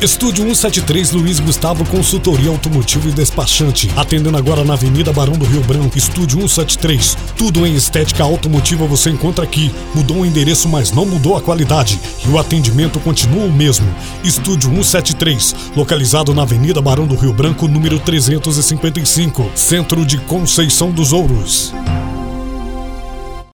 Estúdio 173 Luiz Gustavo Consultoria Automotiva e Despachante. Atendendo agora na Avenida Barão do Rio Branco. Estúdio 173. Tudo em estética automotiva você encontra aqui. Mudou o endereço, mas não mudou a qualidade. E o atendimento continua o mesmo. Estúdio 173. Localizado na Avenida Barão do Rio Branco, número 355. Centro de Conceição dos Ouros.